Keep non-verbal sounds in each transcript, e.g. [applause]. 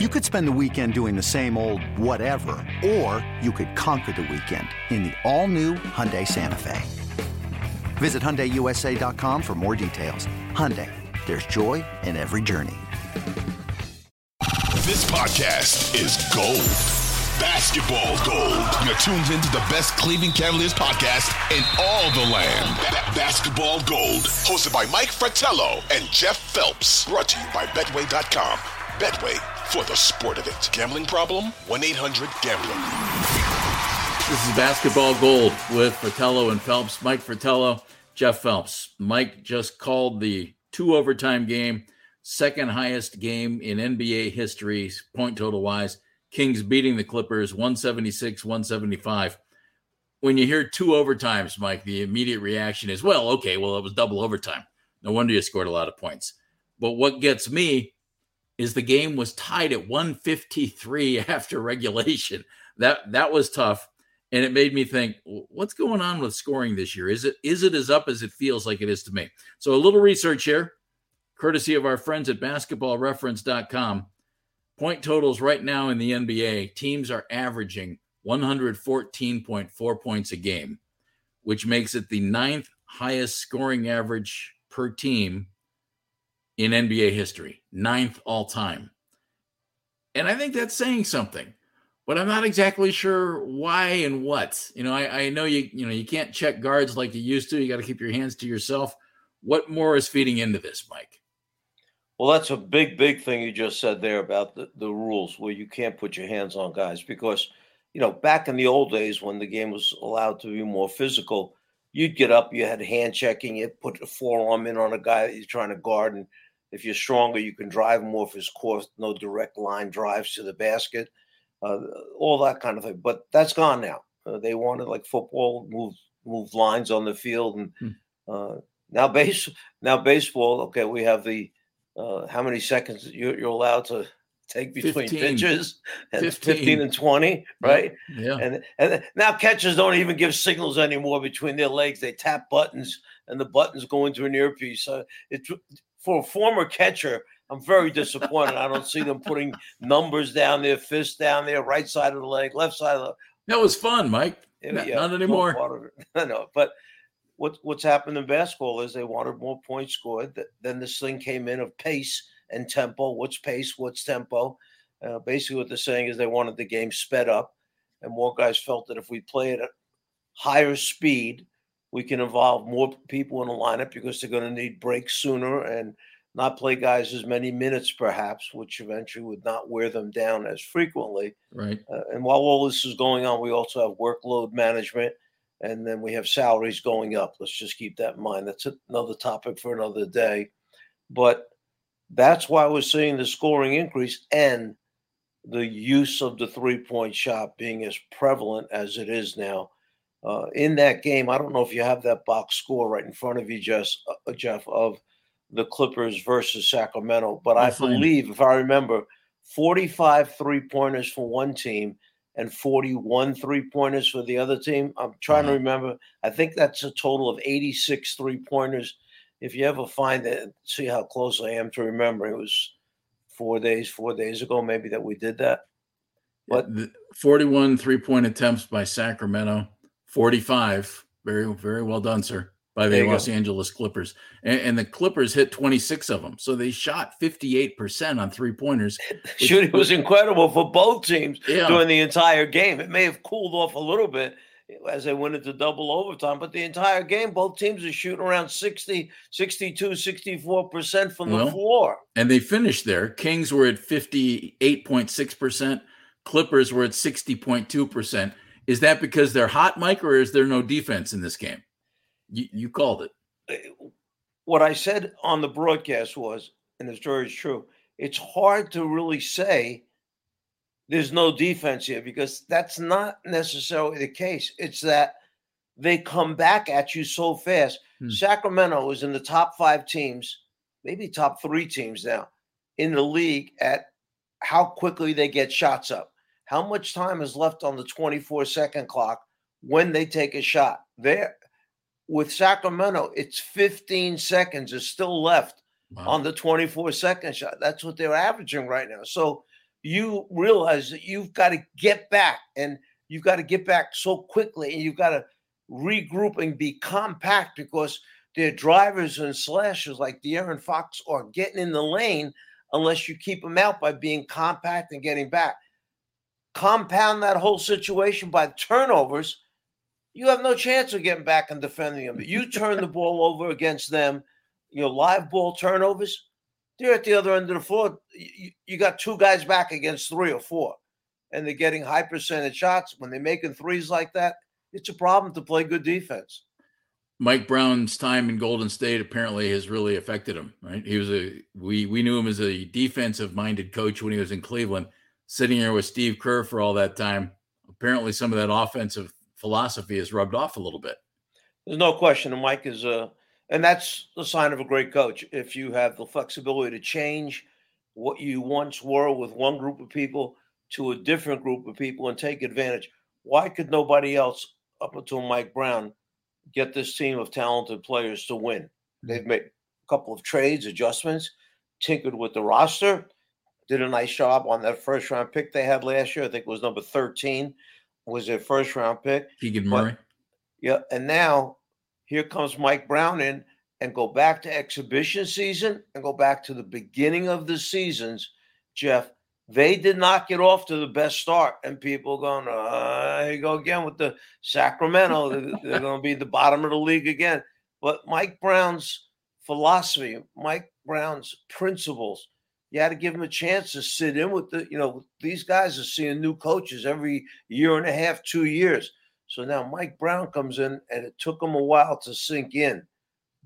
You could spend the weekend doing the same old whatever, or you could conquer the weekend in the all-new Hyundai Santa Fe. Visit HyundaiUSA.com for more details. Hyundai, there's joy in every journey. This podcast is gold. Basketball gold. You're tuned into the best Cleveland Cavaliers podcast in all the land. Ba- basketball gold. Hosted by Mike Fratello and Jeff Phelps. Brought to you by Betway.com. Betway for the sport of it. Gambling problem? 1 800 Gambler. This is Basketball Gold with Fratello and Phelps. Mike Fratello, Jeff Phelps. Mike just called the two overtime game, second highest game in NBA history, point total wise. Kings beating the Clippers 176 175. When you hear two overtimes, Mike, the immediate reaction is, well, okay, well, it was double overtime. No wonder you scored a lot of points. But what gets me is the game was tied at 153 [laughs] after regulation. That that was tough and it made me think what's going on with scoring this year? Is it is it as up as it feels like it is to me? So a little research here courtesy of our friends at basketballreference.com point totals right now in the nba teams are averaging 114.4 points a game which makes it the ninth highest scoring average per team in nba history ninth all time and i think that's saying something but I'm not exactly sure why and what. You know, I, I know you you know you can't check guards like you used to. You got to keep your hands to yourself. What more is feeding into this, Mike? Well, that's a big, big thing you just said there about the, the rules where you can't put your hands on guys because, you know, back in the old days when the game was allowed to be more physical, you'd get up, you had hand checking, you put a forearm in on a guy that you're trying to guard. And if you're stronger, you can drive him off his course, no direct line drives to the basket uh, all that kind of thing. But that's gone now. Uh, they wanted like football, move move lines on the field, and hmm. uh, now base now baseball. Okay, we have the uh, how many seconds you're, you're allowed to take between 15. pitches and 15. 15. and 20 right yeah. and and now catchers don't even give signals anymore between their legs they tap buttons and the buttons go into an earpiece so it's for a former catcher I'm very disappointed. I don't see them putting numbers down there, fists down there, right side of the leg, left side of the. That was fun, Mike. Not, yeah, not anymore. [laughs] Know, but what what's happened in basketball is they wanted more points scored. Then this thing came in of pace and tempo. What's pace? What's tempo? Uh, basically, what they're saying is they wanted the game sped up, and more guys felt that if we play at a higher speed, we can involve more people in the lineup because they're going to need breaks sooner and not play guys as many minutes, perhaps, which eventually would not wear them down as frequently. Right. Uh, and while all this is going on, we also have workload management, and then we have salaries going up. Let's just keep that in mind. That's another topic for another day. But that's why we're seeing the scoring increase and the use of the three point shot being as prevalent as it is now. Uh, in that game, I don't know if you have that box score right in front of you, Jeff, uh, Jeff of – the Clippers versus Sacramento. But I believe, if I remember, 45 three pointers for one team and 41 three pointers for the other team. I'm trying to uh-huh. remember. I think that's a total of 86 three pointers. If you ever find it, see how close I am to remember. It was four days, four days ago, maybe that we did that. But 41 three point attempts by Sacramento, 45. Very, very well done, sir by the Los go. Angeles Clippers. And, and, the Clippers hit 26 of them. So they shot 58% on three pointers. [laughs] Shooting was incredible for both teams yeah. during the entire game. It may have cooled off a little bit as they went into double overtime, but the entire game, both teams are shooting around 60, 62, 64% from the floor. And they finished there. Kings were at 58.6%, Clippers were at 60.2%. Is that because they're hot, Mike, or is there no defense in this game? You, you called it. What I said on the broadcast was, and the story is true, it's hard to really say there's no defense here because that's not necessarily the case. It's that they come back at you so fast. Hmm. Sacramento is in the top five teams, maybe top three teams now in the league at how quickly they get shots up. How much time is left on the 24 second clock when they take a shot? There, with Sacramento, it's 15 seconds is still left wow. on the 24 second shot. That's what they're averaging right now. So you realize that you've got to get back and you've got to get back so quickly and you've got to regroup and be compact because their drivers and slashers like De'Aaron Fox are getting in the lane unless you keep them out by being compact and getting back. Compound that whole situation by turnovers, you have no chance of getting back and defending them. You turn the ball over against them, you know, live ball turnovers, they're at the other end of the floor. You, you got two guys back against three or four, and they're getting high percentage shots. When they're making threes like that, it's a problem to play good defense. Mike Brown's time in Golden State apparently has really affected him, right? He was a we we knew him as a defensive minded coach when he was in Cleveland, sitting here with Steve Kerr for all that time. Apparently some of that offensive philosophy has rubbed off a little bit. There's no question and Mike is a and that's the sign of a great coach. If you have the flexibility to change what you once were with one group of people to a different group of people and take advantage. Why could nobody else up until Mike Brown get this team of talented players to win. They've made a couple of trades, adjustments, tinkered with the roster, did a nice job on that first round pick they had last year. I think it was number 13, was their first round pick. Keegan Murray. But, yeah. And now here comes Mike Brown in and go back to exhibition season and go back to the beginning of the seasons, Jeff. They did not get off to the best start, and people going, uh, here you go again with the Sacramento. they're, going to be the bottom of the league again. But Mike Brown's philosophy, Mike Brown's principles, you had to give him a chance to sit in with the, you know, these guys are seeing new coaches every year and a half, two years. So now Mike Brown comes in, and it took him a while to sink in,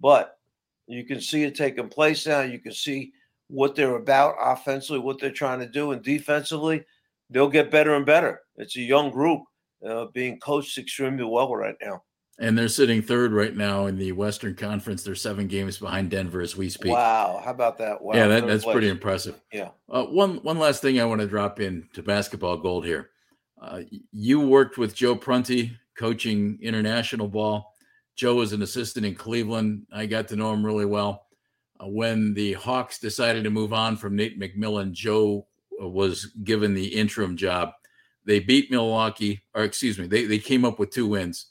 but you can see it taking place now. You can see what they're about offensively, what they're trying to do, and defensively, they'll get better and better. It's a young group uh, being coached extremely well right now. And they're sitting third right now in the Western Conference. They're seven games behind Denver as we speak. Wow, how about that? Wow, yeah, that, that's place. pretty impressive. Yeah. Uh, one one last thing I want to drop in to basketball gold here. Uh, you worked with Joe Prunty coaching international ball. Joe was an assistant in Cleveland. I got to know him really well. Uh, when the Hawks decided to move on from Nate McMillan, Joe uh, was given the interim job. They beat Milwaukee, or excuse me, they, they came up with two wins.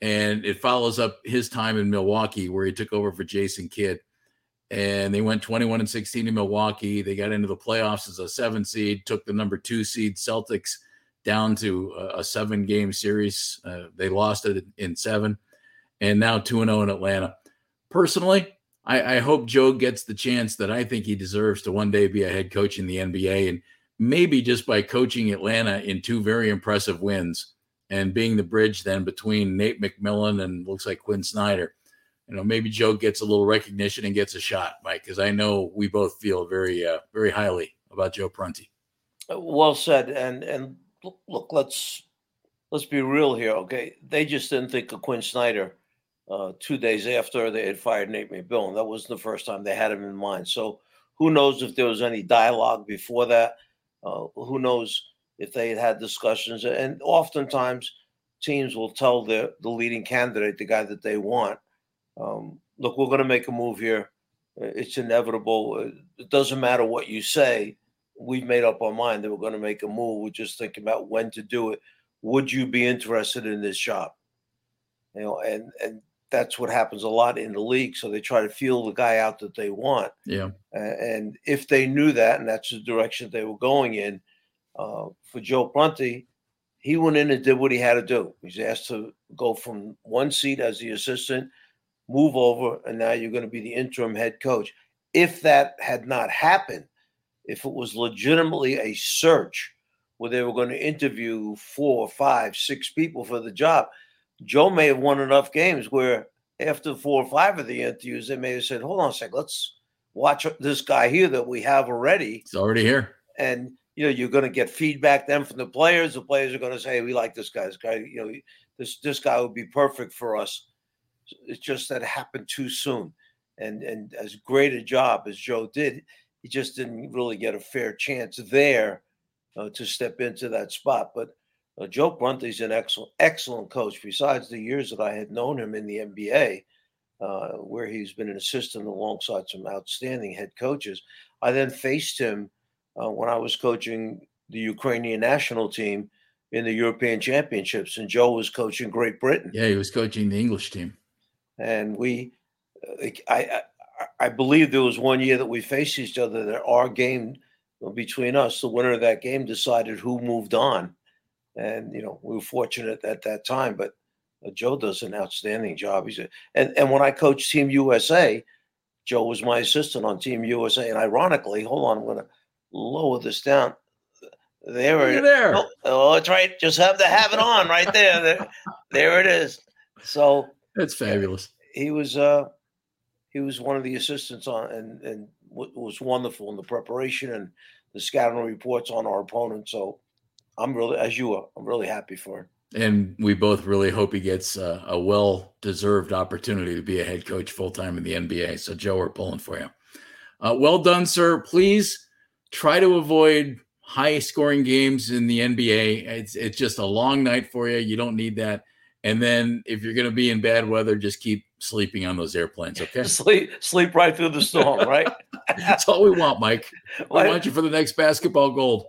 And it follows up his time in Milwaukee, where he took over for Jason Kidd. And they went 21 and 16 in Milwaukee. They got into the playoffs as a seven seed, took the number two seed Celtics down to a, seven game series. Uh, they lost it in seven, and now 2 0 in Atlanta. Personally, I, I hope Joe gets the chance that I think he deserves to one day be a head coach in the NBA. And maybe just by coaching Atlanta in two very impressive wins and being the bridge then between Nate McMillan and looks like Quin Snyder, you know, maybe Joe gets a little recognition and gets a shot, Mike, because I know we both feel very, uh, very highly about Joe Prunty. Well said. And and look, let's let's be real here, okay? They just didn't think of Quin Snyder uh, two days after they had fired Nate McMillan. That wasn't the first time they had him in mind. So who knows if there was any dialogue before that? Uh, who knows if they had had discussions? And oftentimes, teams will tell the the leading candidate, the guy that they want, um, look, we're going to make a move here. It's inevitable. It doesn't matter what you say. We've made up our mind that we're going to make a move. We're just thinking about when to do it. Would you be interested in this job? You know, and and that's what happens a lot in the league. So they try to feel the guy out that they want. Yeah. and if they knew that, and that's the direction they were going in, uh, for Joe Prunty, he went in and did what he had to do. He's asked to go from one seat as the assistant, move over, and now you're going to be the interim head coach. If that had not happened, if it was legitimately a search where they were going to interview four, five, six people for the job, Joe may have won enough games where after four or five of the interviews, they may have said, "Hold on a sec, let's watch this guy here that we have already." He's already here, and you know you're going to get feedback then from the players. The players are going to say, "We like this guy. This guy, you know, this this guy would be perfect for us." It's just that it happened too soon, and and as great a job as Joe did, he just didn't really get a fair chance there uh, to step into that spot. But uh, Joe Prunty's an excellent, excellent coach. Besides the years that I had known him in the NBA, uh, where he's been an assistant alongside some outstanding head coaches, I then faced him uh, when I was coaching the Ukrainian national team in the European Championships, and Joe was coaching Great Britain. Yeah, he was coaching the English team. And we, uh, I, I, I believe there was one year that we faced each other that our game between us, the winner of that game decided who moved on. And, you know, we were fortunate at that time, but uh, Joe does an outstanding job. He's a, and, and when I coached Team USA, Joe was my assistant on Team USA. And ironically, hold on, I'm to lower this down. There it is. There. Oh, oh, that's right. Just have to have it on right there. there. There it is. So that's fabulous. He was uh he was one of the assistants on and and was wonderful in the preparation and the scouting reports on our opponent. So I'm really, as you are, I'm really happy for him. And we both really hope he gets a, a well deserved opportunity to be a head coach full time in the NBA. So, Joe, we're pulling for you. Uh, well done, sir. Please try to avoid high scoring games in the NBA. It's, it's just a long night for you. You don't need that. And then if you're going to be in bad weather, just keep sleeping on those airplanes. Okay. [laughs] sleep, sleep right through the storm, right? [laughs] That's all we want, Mike. We want you for the next basketball gold.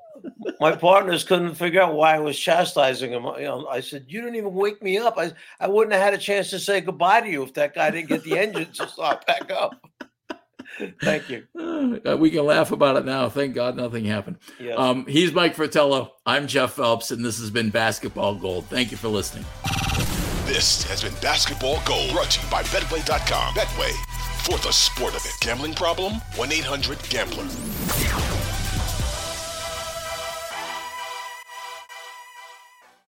My partners couldn't figure out why I was chastising him. You know, I said, "You didn't even wake me up. I, I wouldn't have had a chance to say goodbye to you if that guy didn't get the engine to start back up." [laughs] Thank you. Uh, we can laugh about it now. Thank God nothing happened. Yes. Um, he's Mike Fratello. I'm Jeff Phelps, and this has been Basketball Gold. Thank you for listening. This has been Basketball Gold, brought to you by Betway.com. Betway, for the sport of it. Gambling problem? 1 800 Gambler.